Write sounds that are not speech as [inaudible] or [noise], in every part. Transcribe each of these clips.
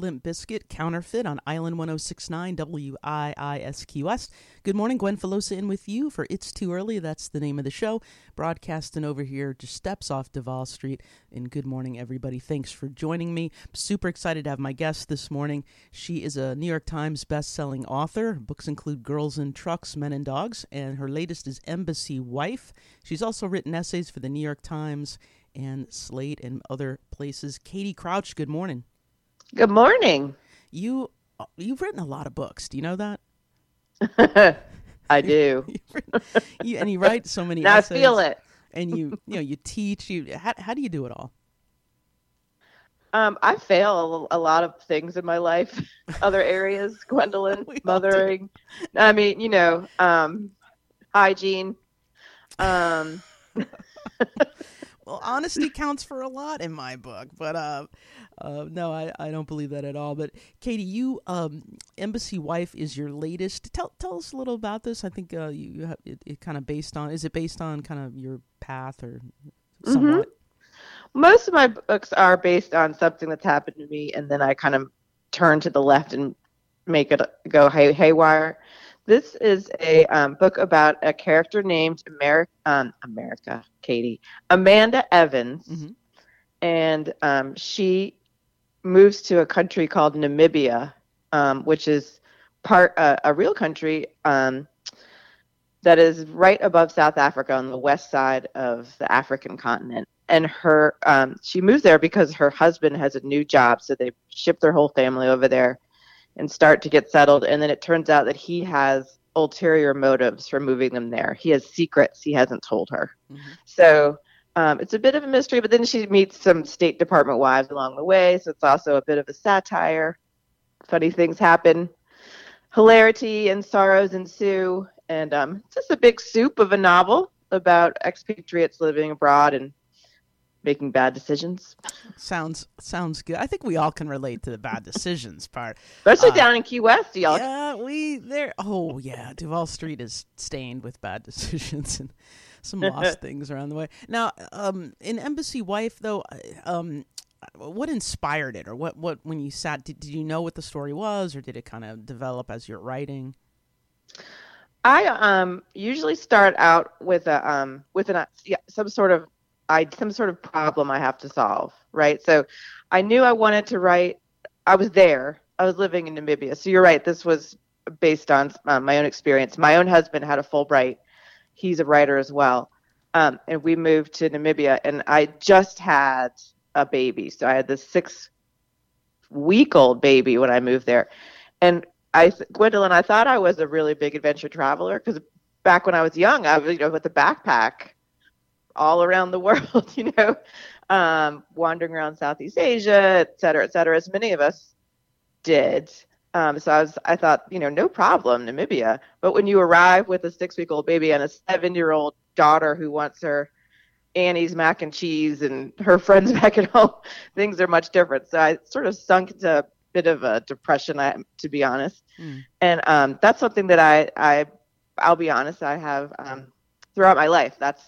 Limp Bizkit Counterfeit on Island 1069 WIISQS. Good morning, Gwen Filosa in with you for It's Too Early. That's the name of the show. Broadcasting over here just steps off Duval Street. And good morning, everybody. Thanks for joining me. Super excited to have my guest this morning. She is a New York Times best-selling author. Books include Girls in Trucks, Men and Dogs, and her latest is Embassy Wife. She's also written essays for the New York Times and Slate and other places. Katie Crouch, good morning. Good morning. You you've written a lot of books. Do you know that? [laughs] I [laughs] do. you, and you write so many. [laughs] I feel it. And you you know you teach. You how how do you do it all? Um, I fail a lot of things in my life, other areas. Gwendolyn, mothering. I mean, you know, um, hygiene. Um, well, honesty counts for a lot in my book, but uh, uh, no, I, I don't believe that at all. But Katie, you um, Embassy Wife is your latest. Tell tell us a little about this. I think uh, you, you have it, it kind of based on. Is it based on kind of your path or somewhat? Mm-hmm. Most of my books are based on something that's happened to me, and then I kind of turn to the left and make it go hay- haywire. This is a um, book about a character named Ameri- um, America, Katie, Amanda Evans, mm-hmm. and um, she moves to a country called Namibia, um, which is part uh, a real country um, that is right above South Africa on the west side of the African continent. And her, um, she moves there because her husband has a new job, so they ship their whole family over there and start to get settled. And then it turns out that he has ulterior motives for moving them there. He has secrets he hasn't told her. Mm-hmm. So um, it's a bit of a mystery, but then she meets some State Department wives along the way, so it's also a bit of a satire. Funny things happen, hilarity and sorrows ensue, and um, it's just a big soup of a novel about expatriates living abroad and making bad decisions. Sounds sounds good. I think we all can relate to the bad decisions part, [laughs] especially uh, down in Key West. Y'all, yeah, we there. Oh yeah, Duval Street is stained with bad [laughs] decisions and some lost [laughs] things around the way. Now, um, in Embassy Wife, though, um, what inspired it, or what, what when you sat, did, did you know what the story was, or did it kind of develop as you're writing? I um, usually start out with a um, with an yeah, some sort of I some sort of problem I have to solve, right? So I knew I wanted to write. I was there. I was living in Namibia. So you're right. This was based on uh, my own experience. My own husband had a Fulbright he's a writer as well. Um, and we moved to Namibia, and I just had a baby. So I had this six week old baby when I moved there. And I, Gwendolyn, I thought I was a really big adventure traveler because back when I was young, I was, you know, with a backpack all around the [laughs] world, you know, um, wandering around Southeast Asia, et cetera, et cetera, as many of us did. Um, so I was, I thought, you know, no problem, Namibia. But when you arrive with a six-week-old baby and a seven-year-old daughter who wants her Annie's mac and cheese and her friends [laughs] back at home, things are much different. So I sort of sunk into a bit of a depression, I, to be honest. Mm. And um, that's something that I, I, I'll be honest, I have um, throughout my life. That's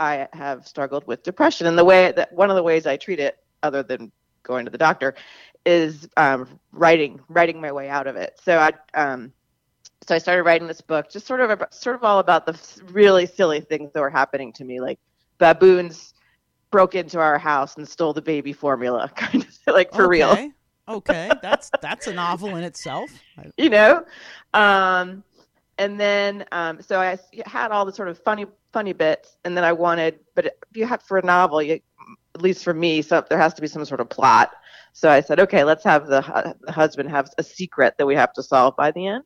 I have struggled with depression, and the way that one of the ways I treat it, other than going to the doctor, is um, writing writing my way out of it. So I um, so I started writing this book, just sort of about, sort of all about the really silly things that were happening to me, like baboons broke into our house and stole the baby formula, [laughs] kind of like for okay. real. okay, that's that's a novel in itself. [laughs] You know, um, and then um, so I had all the sort of funny funny bits, and then I wanted, but if you have for a novel, you, at least for me, so there has to be some sort of plot. So I said, okay, let's have the, the husband have a secret that we have to solve by the end,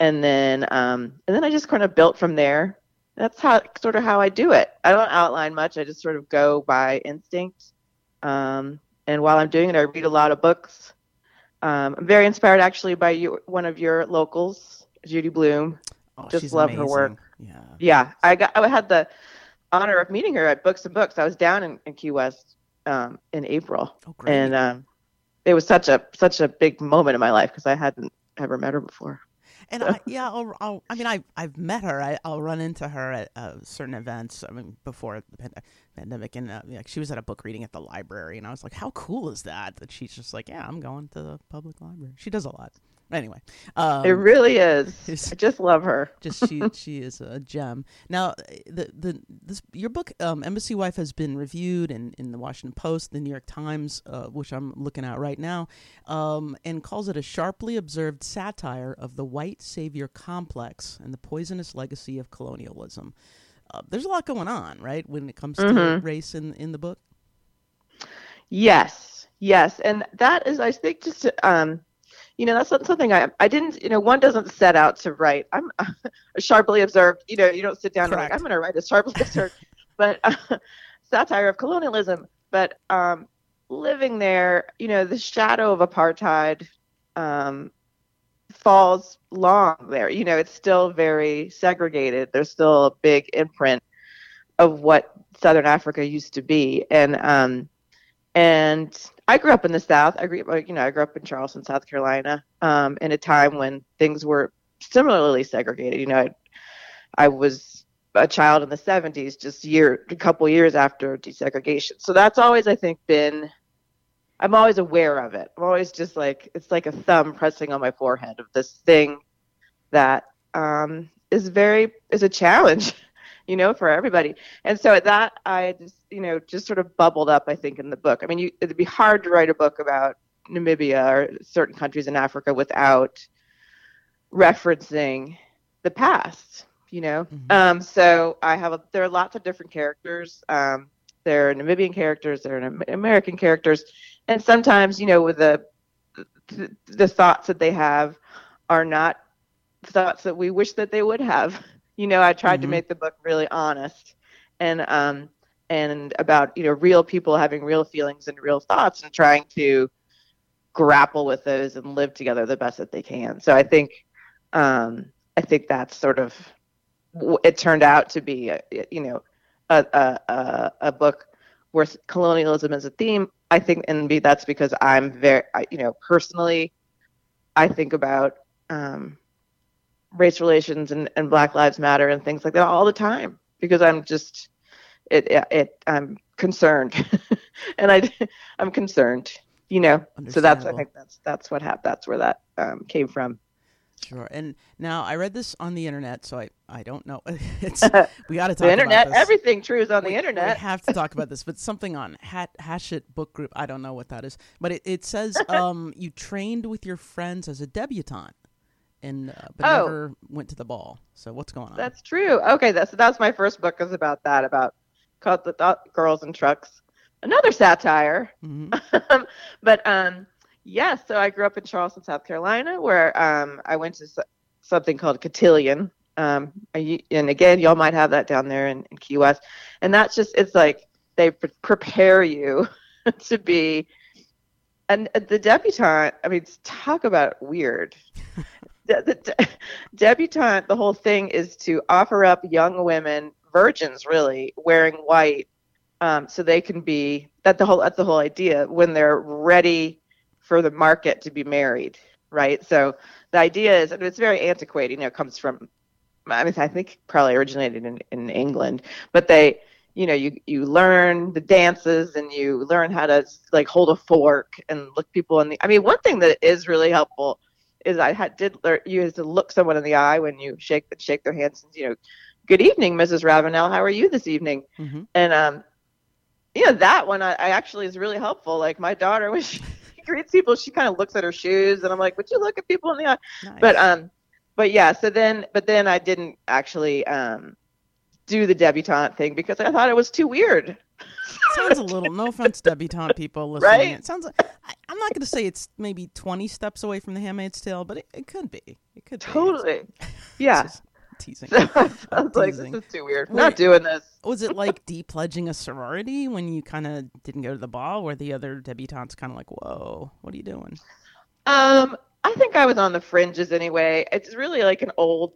and then um, and then I just kind of built from there. That's how sort of how I do it. I don't outline much. I just sort of go by instinct. Um, and while I'm doing it, I read a lot of books. Um, I'm very inspired actually by you, one of your locals, Judy Blume. Oh, just love amazing. her work. Yeah. Yeah. I got I had the honor of meeting her at Books and Books. I was down in, in Key West um, in April, oh, great. and um, it was such a such a big moment in my life because I hadn't ever met her before. And I, yeah, I'll, I'll, i mean, I, I've met her. I, will run into her at uh, certain events. I mean, before the pandemic, and uh, like she was at a book reading at the library, and I was like, "How cool is that?" That she's just like, "Yeah, I'm going to the public library." She does a lot. Anyway, um, it really is. [laughs] I just love her. [laughs] just she [laughs] she is a gem. Now, the the this your book, um, Embassy Wife, has been reviewed in, in the Washington Post, the New York Times, uh, which I'm looking at right now, um, and calls it a sharply observed satire of the white savior complex and the poisonous legacy of colonialism. Uh, there's a lot going on, right, when it comes to Mhm. race in in the book. Yes, yes, and that is, I think, just um, you know, that's not something I I didn't, you know, one doesn't set out to write. I'm [laughs] sharply observed. You know, you don't sit down and Correct. like I'm going to write a sharply [laughs] observed, but uh, satire of colonialism. But um, living there, you know, the shadow of apartheid um, falls long there. You know, it's still very segregated. There's still a big imprint of what Southern Africa used to be, and um, and I grew up in the South. I grew, you know, I grew up in Charleston, South Carolina, um, in a time when things were similarly segregated. You know, I, I was a child in the '70s, just year, a couple years after desegregation. So that's always, I think, been. I'm always aware of it. I'm always just like it's like a thumb pressing on my forehead of this thing that um, is very is a challenge, [laughs] you know, for everybody. And so at that I just you know just sort of bubbled up. I think in the book. I mean, you, it'd be hard to write a book about Namibia or certain countries in Africa without referencing the past. You know, Mhm. um, so I have a, there are lots of different characters. Um, there are Namibian characters, there are American characters, and sometimes you know with the the, the thoughts that they have are not thoughts that we wish that they would have. You know, I tried to Mhm. make the book really honest and um and about you know real people having real feelings and real thoughts and trying to grapple with those and live together the best that they can. So I think um I think that's sort of it turned out to be a, you know a a a, a book where colonialism is a theme. I think and be that's because I'm very I, you know personally I think about um race relations and, and Black Lives Matter and things like that all the time because I'm just it it, it I'm concerned [laughs] and I I'm concerned you know so that's I think that's that's what happened that's where that um, came from Sure. And now I read this on the internet, so I, I don't know. [laughs] It's [laughs] we got to talk about the internet everything true is on the internet We have to talk about this, but something on Hat Hachette Book Group. I don't know what that is, but it, it says um, you trained with your friends as a debutante, and uh, but Oh. never went to the ball. So what's going on? That's true. Okay, that's that's my first book is about that about called the Thought Girls in Trucks. Another satire. Mhm. [laughs] but um yes, so I grew up in Charleston, South Carolina where um I went to s- something called Cotillion. Um and again, y'all might have that down there in, in Key West. And that's just it's like they pre- prepare you [laughs] to be and the debutante, I mean, talk about weird. [laughs] the, the de- [laughs] debutante, the whole thing is to offer up young women, virgins really, wearing white, um, so they can be. That the whole that's the whole idea when they're ready for the market to be married, right? So the idea is, and it's very antiquated. You know, it comes from. I mean, I think probably originated in, in England, but they, you know, you you learn the dances and you learn how to like hold a fork and look people in the. I mean, one thing that is really helpful is I had did learn you had to look someone in the eye when you shake shake their hands. And, you know, good evening, Mrs. Ravenel. How are you this evening? Mhm. And um, you know that one I, I actually is really helpful. Like my daughter when she [laughs] greets people, she kind of looks at her shoes, and I'm like, would you look at people in the eye? Nice. But um, but yeah. So then, but then I didn't actually um do the debutante thing because I thought it was too weird. Sounds a little. No offense, debutante people listening. Right? It sounds like I, I'm not going to say it's maybe 20 steps away from The Handmaid's Tale, but it, it could be. It could be. Totally. Yeah. Teasing. [laughs] I was like, this is too weird. Wait. Not doing this. Was it like depledging a sorority when you kind of didn't go to the ball, where the other debutantes kind of like, "Whoa, what are you doing?" Um, I think I was on the fringes anyway. It's really like an old,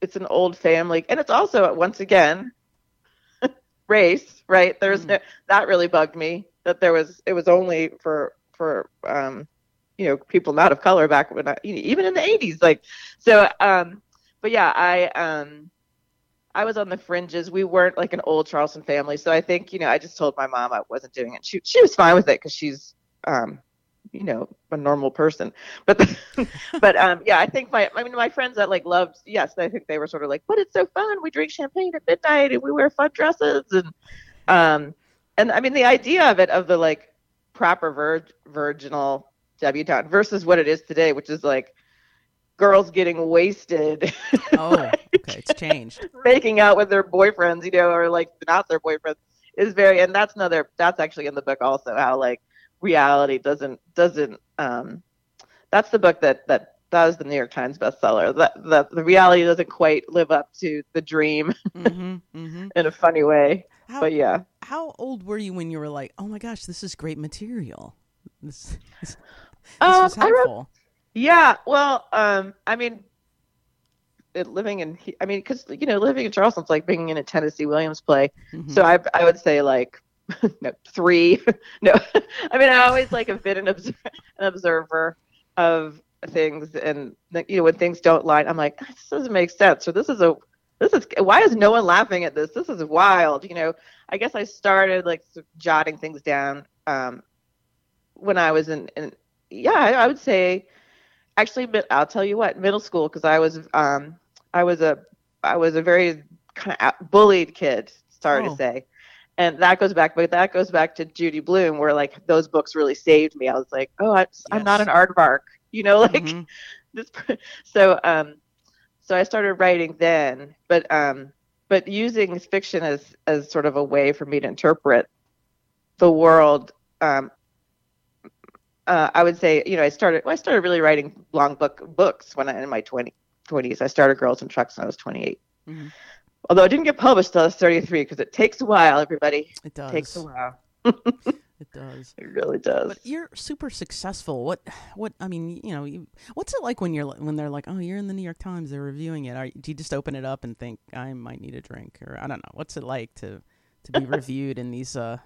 it's an old family, and it's also once again race, right? There's Mhm. no that really bugged me that there was it was only for for um, you know, people not of color back when I, even in the 80s, like so. Um, but yeah, I um, I was on the fringes. We weren't like an old Charleston family, so I think you know I just told my mom I wasn't doing it. She she was fine with it because she's um you know a normal person. But [laughs] but um yeah i think my i mean my friends that like loved yes i think they were sort of like but it's so fun. We drink champagne at midnight and we wear fun dresses. And um and i mean the idea of it of the like proper vir- virginal debutante versus what it is today which is like girls getting wasted. [laughs] Oh like, okay it's changed. making out with their boyfriends you know or like not their boyfriends is very and that's another that's actually in the book also how like reality doesn't doesn't um, that's the book that that that was the New York Times bestseller. That that the reality doesn't quite live up to the dream [laughs] mm-hmm, mm-hmm. in a funny way. How, but yeah, how old were you when you were like, oh my gosh, this is great material? This, this, um, helpful. Wrote, yeah, well, um, I mean, it, living in, I mean, because you know, living in Charleston's like being in a Tennessee Williams play. Mm-hmm. So I I would say like [laughs] no, three. [laughs] no, [laughs] I mean, I always like have been an, observer, an observer of things, and you know, when things don't line, I'm like, this doesn't make sense, or this is a, this is why is no one laughing at this? This is wild. You know, I guess I started like jotting things down um, when I was in, in yeah, I, I would say, actually, but I'll tell you what, middle school, because I was, um, I was a, I was a very kind of bullied kid. Sorry oh. to say and that goes back but that goes back to judy blume where like those books really saved me i was like oh I, yes. i'm not an aardvark you know [laughs] like mm-hmm. [laughs] this so um so i started writing then but um but using fiction as as sort of a way for me to interpret the world um uh, I would say, you know, I started. Well, I started really writing long book books when I in my 20, 20s. I started Girls in Trucks when I was 28. Mm-hmm. Although it didn't get published till I was 33 because it takes a while, everybody. It does. It takes a while. [laughs] it does. It really does. But you're super successful. What? What? I mean, you know, you, what's it like when you're when they're like, "Oh, you're in the New York Times. They're reviewing it." Are, do you just open it up and think, "I might need a drink," or I don't know. What's it like to to be [laughs] reviewed in these uh,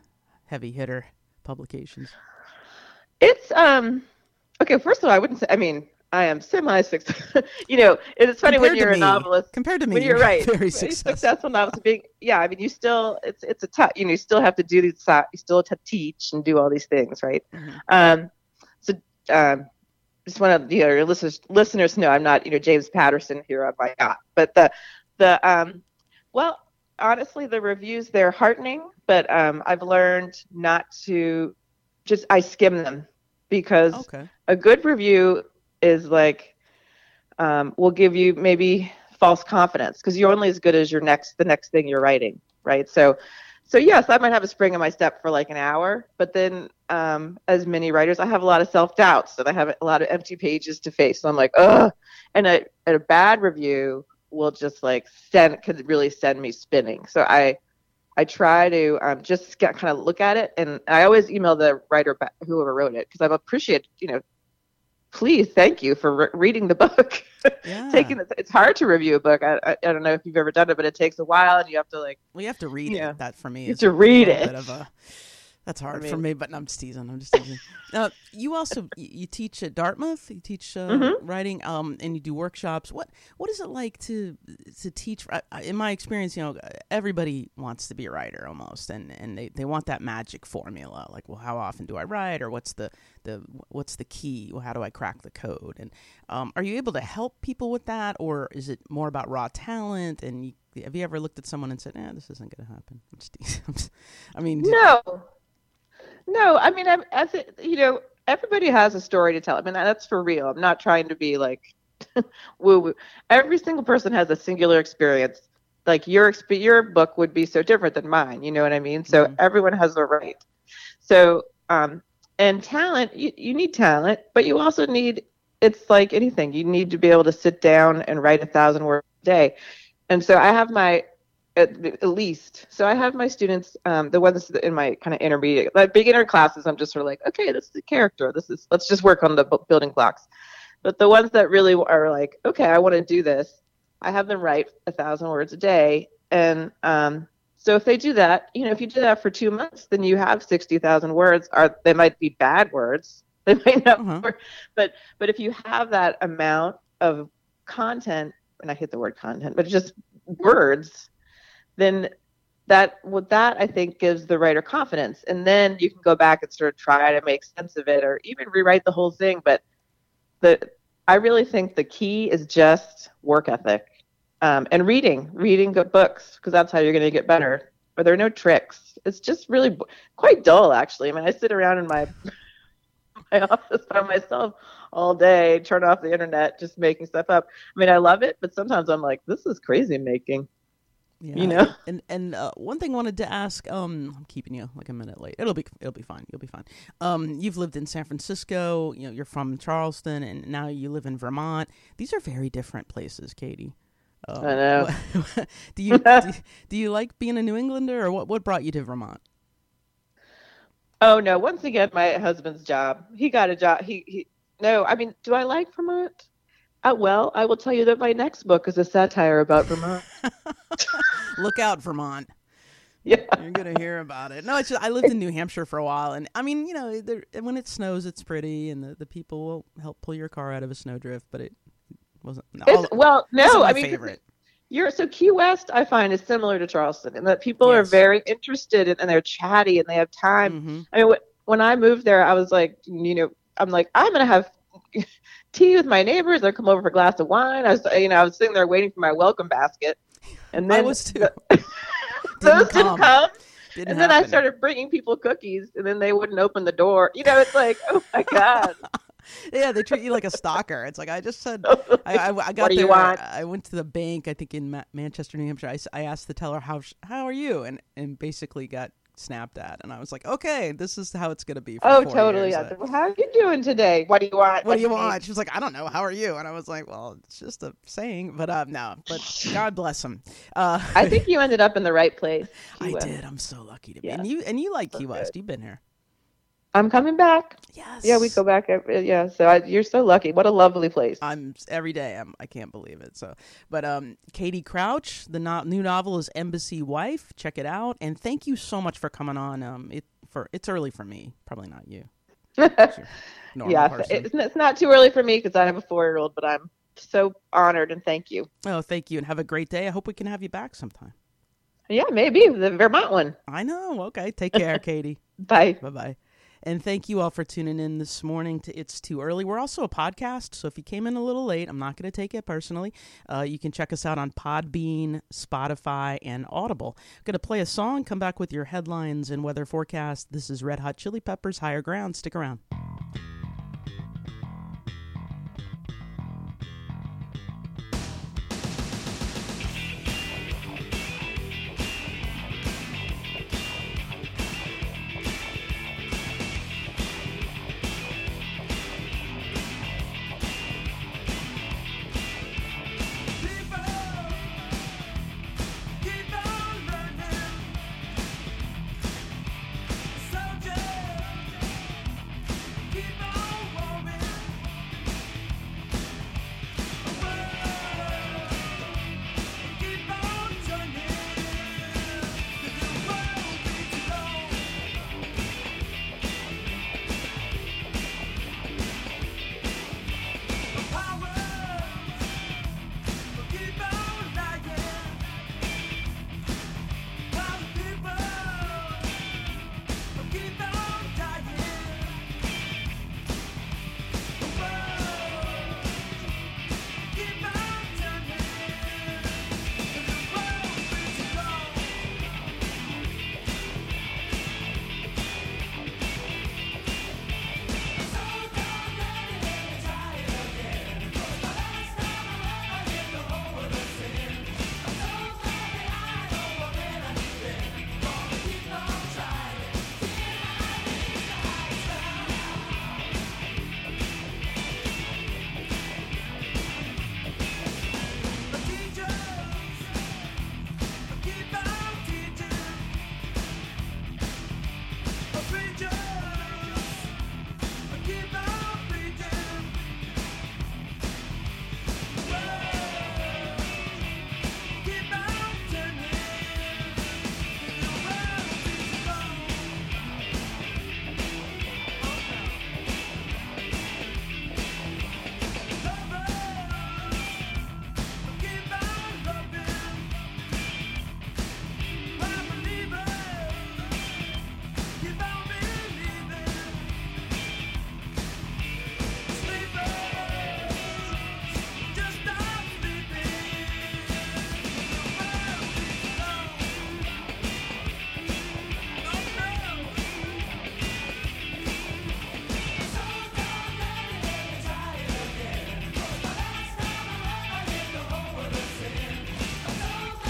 heavy hitter publications? It's um okay. First of all, I wouldn't say. I mean, I am semi successful. [laughs] you know, it's funny compared when you're a novelist. Compared to me, when you're, you're right. [laughs] Very successful. successful novelist. Being, yeah, I mean, you still, it's it's a tough. You know, you still have to do these. You still have to teach and do all these things, right? Mm-hmm. Um, so, um, just want to you know your listeners listeners know I'm not you know James Patterson here on my yacht, but the the um, well, honestly, the reviews they're heartening, but um, I've learned not to just I skim them because okay. a good review is like um, will give you maybe false confidence because you're only as good as your next the next thing you're writing, right? So so yes, I might have a spring in my step for like an hour, but then um, as many writers, I have a lot of self doubts and I have a lot of empty pages to face. So I'm like, ugh. And a, a bad review will just like send could really send me spinning. So I I try to um, just get, kind of look at it, and I always email the writer back, whoever wrote it because I appreciate you know please thank you for re- reading the book. [laughs] Yeah. taking it it's hard to review a book. I, I, I don't know if you've ever done it but it takes a while and you have to like well have to read it. that for me you have to read it that's hard for me, but I'm just teasing. I'm just teasing. [laughs] uh, you also you teach at Dartmouth. You teach uh, mm-hmm. writing, um, and you do workshops. What what is it like to to teach? In my experience, you know, everybody wants to be a writer almost, and, and they, they want that magic formula. Like, well, how often do I write, or what's the the what's the key? Well, how do I crack the code? And um, are you able to help people with that, or is it more about raw talent? And you, have you ever looked at someone and said, "Eh, this isn't going to happen"? [laughs] I mean, no. No, I mean, I'm, as it, you know, everybody has a story to tell. I mean, that's for real. I'm not trying to be like [laughs] woo woo. Every single person has a singular experience. Like your your book would be so different than mine. You know what I mean? So mm-hmm. everyone has a right. So um, and talent, you, you need talent, but you also need. It's like anything. You need to be able to sit down and write a thousand words a day. And so I have my at, at least. So I have my students, um, the ones in my kind of intermediate, like beginner classes. I'm just sort of like, okay, this is the character. This is let's just work on the building blocks. But the ones that really are like, okay, I want to do this. I have them write a thousand words a day, and um, so if they do that, you know, if you do that for two months, then you have sixty thousand words. Are they might be bad words, [laughs] they might not, uh-huh. but but if you have that amount of content, and I hate the word content, but just words then that what that I think gives the writer confidence, and then you can go back and sort of try to make sense of it, or even rewrite the whole thing. But the I really think the key is just work ethic um, and reading, reading good books, because that's how you're going to get better. But there are no tricks. It's just really quite dull, actually. I mean, I sit around in my [laughs] my office by myself all day, turn off the internet, just making stuff up. I mean, I love it, but sometimes I'm like, this is crazy making. Yeah. You know. [laughs] And and uh, one thing I wanted to ask, um, I'm keeping you like a minute late. It'll be it'll be fine. You'll be fine. Um, you've lived in San Francisco. You know, you're from Charleston, and now you live in Vermont. These are very different places, Katie. Um, I know. [laughs] do you [laughs] do, do you like being a New Englander, or what? What brought you to Vermont? Oh no! Once again, my husband's job. He got a job. He he. No, I mean, do I like Vermont? Uh, well, I will tell you that my next book is a satire about Vermont. [laughs] Look out, Vermont. Yeah, you're gonna hear about it. No, it's just I lived in New Hampshire for a while, and I mean, you know, when it snows, it's pretty, and the, the people will help pull your car out of a snowdrift. But it wasn't. All, well, no, I mean, favorite. You're so Key West. I find is similar to Charleston, and that people yes. are very interested and they're chatty and they have time. Mm-hmm. I mean, when I moved there, I was like, you know, I'm like, I'm gonna have tea with my neighbors or come over for a glass of wine. I was, you know, I was sitting there waiting for my welcome basket, and then I was too. [laughs] those didn't come. Didn't and then happen. I started bringing people cookies, and then they wouldn't open the door. You know, it's like, oh my god. [laughs] yeah, they treat you like a stalker. It's like I just said. [laughs] I, I, I got there. I went to the bank. I think in Ma- Manchester, New Hampshire. I, I asked the teller how how are you, and and basically got snapped at, and I was like, okay, this is how it's gonna be. oh, totally. Yeah. how are you doing today? What do you want? What do you want? She was like, I don't know. How are you? And I was like, well, it's just a saying, but uh, no. But God bless him. Uh, I think you ended up in the right place. [laughs] I did. I'm so lucky to be. Yeah. And you and you like Key West. You've been here. I'm coming back. Yes. Yeah, we go back. Every, yeah. So I, you're so lucky. What a lovely place. I'm every day. I'm. I can't believe it. So, but um, Katie Crouch, the no- new novel is Embassy Wife. Check it out. And thank you so much for coming on. Um, it for it's early for me. Probably not you. [laughs] yeah, it's, it's not too early for me because I have a four year old. But I'm so honored and thank you. Oh, thank you, and have a great day. I hope we can have you back sometime. Yeah, maybe the Vermont one. I know. Okay, take care, [laughs] Katie. Bye. Bye. Bye. And thank you all for tuning in this morning to It's Too Early. We're also a podcast, so if you came in a little late, I'm not going to take it personally. Uh, you can check us out on Podbean, Spotify, and Audible. Going to play a song, come back with your headlines and weather forecast. This is Red Hot Chili Peppers, Higher Ground. Stick around.